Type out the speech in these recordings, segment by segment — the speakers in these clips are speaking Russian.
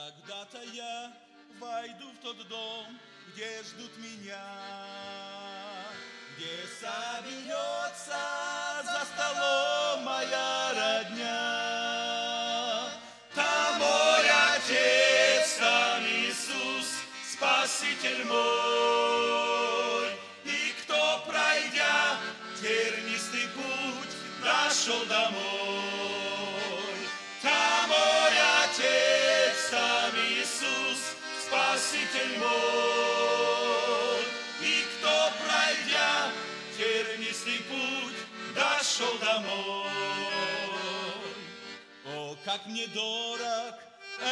Когда-то я войду в тот дом, где ждут меня, где соберется за столом моя родня. Там мой Отец, там Иисус, Спаситель мой. И кто, пройдя тернистый путь, дошел домой, Спаситель мой. И кто, пройдя тернистый путь, дошел домой. О, как мне дорог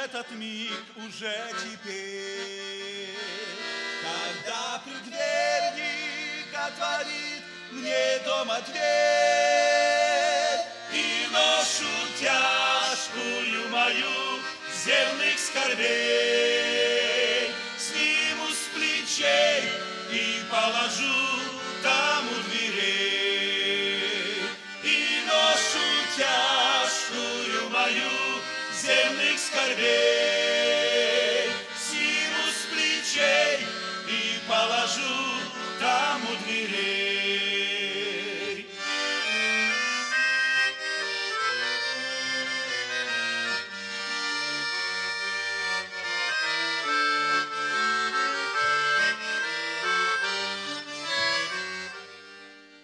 этот миг уже теперь, когда предверник отворит мне дома дверь и ношу тяжкую мою земных скорбей и положу там у дверей. И ношу тяжкую мою земных скорбей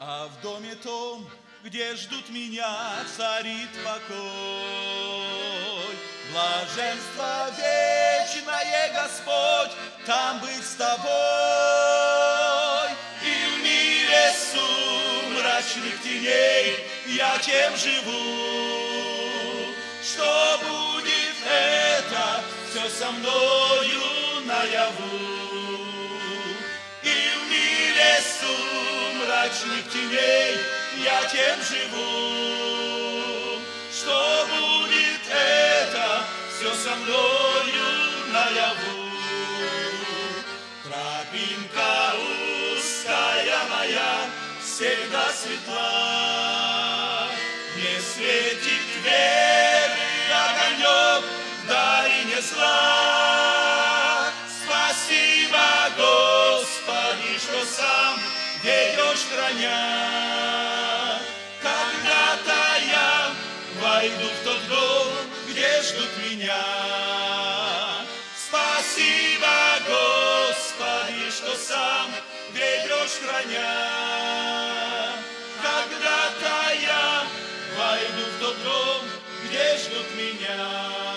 А в доме том, где ждут меня, царит покой. Блаженство вечное, Господь, там быть с тобой. И в мире сумрачных теней я тем живу, что будет это все со мною наяву. Сумрачных теней я тем живу, что будет это все со мною наяву. Тропинка узкая моя всегда светла, не светит веры огонек в долине зла. ведешь храня. Когда-то я войду в тот дом, где ждут меня. Спасибо, Господи, что сам ведешь храня. Когда-то я войду в тот дом, где ждут меня.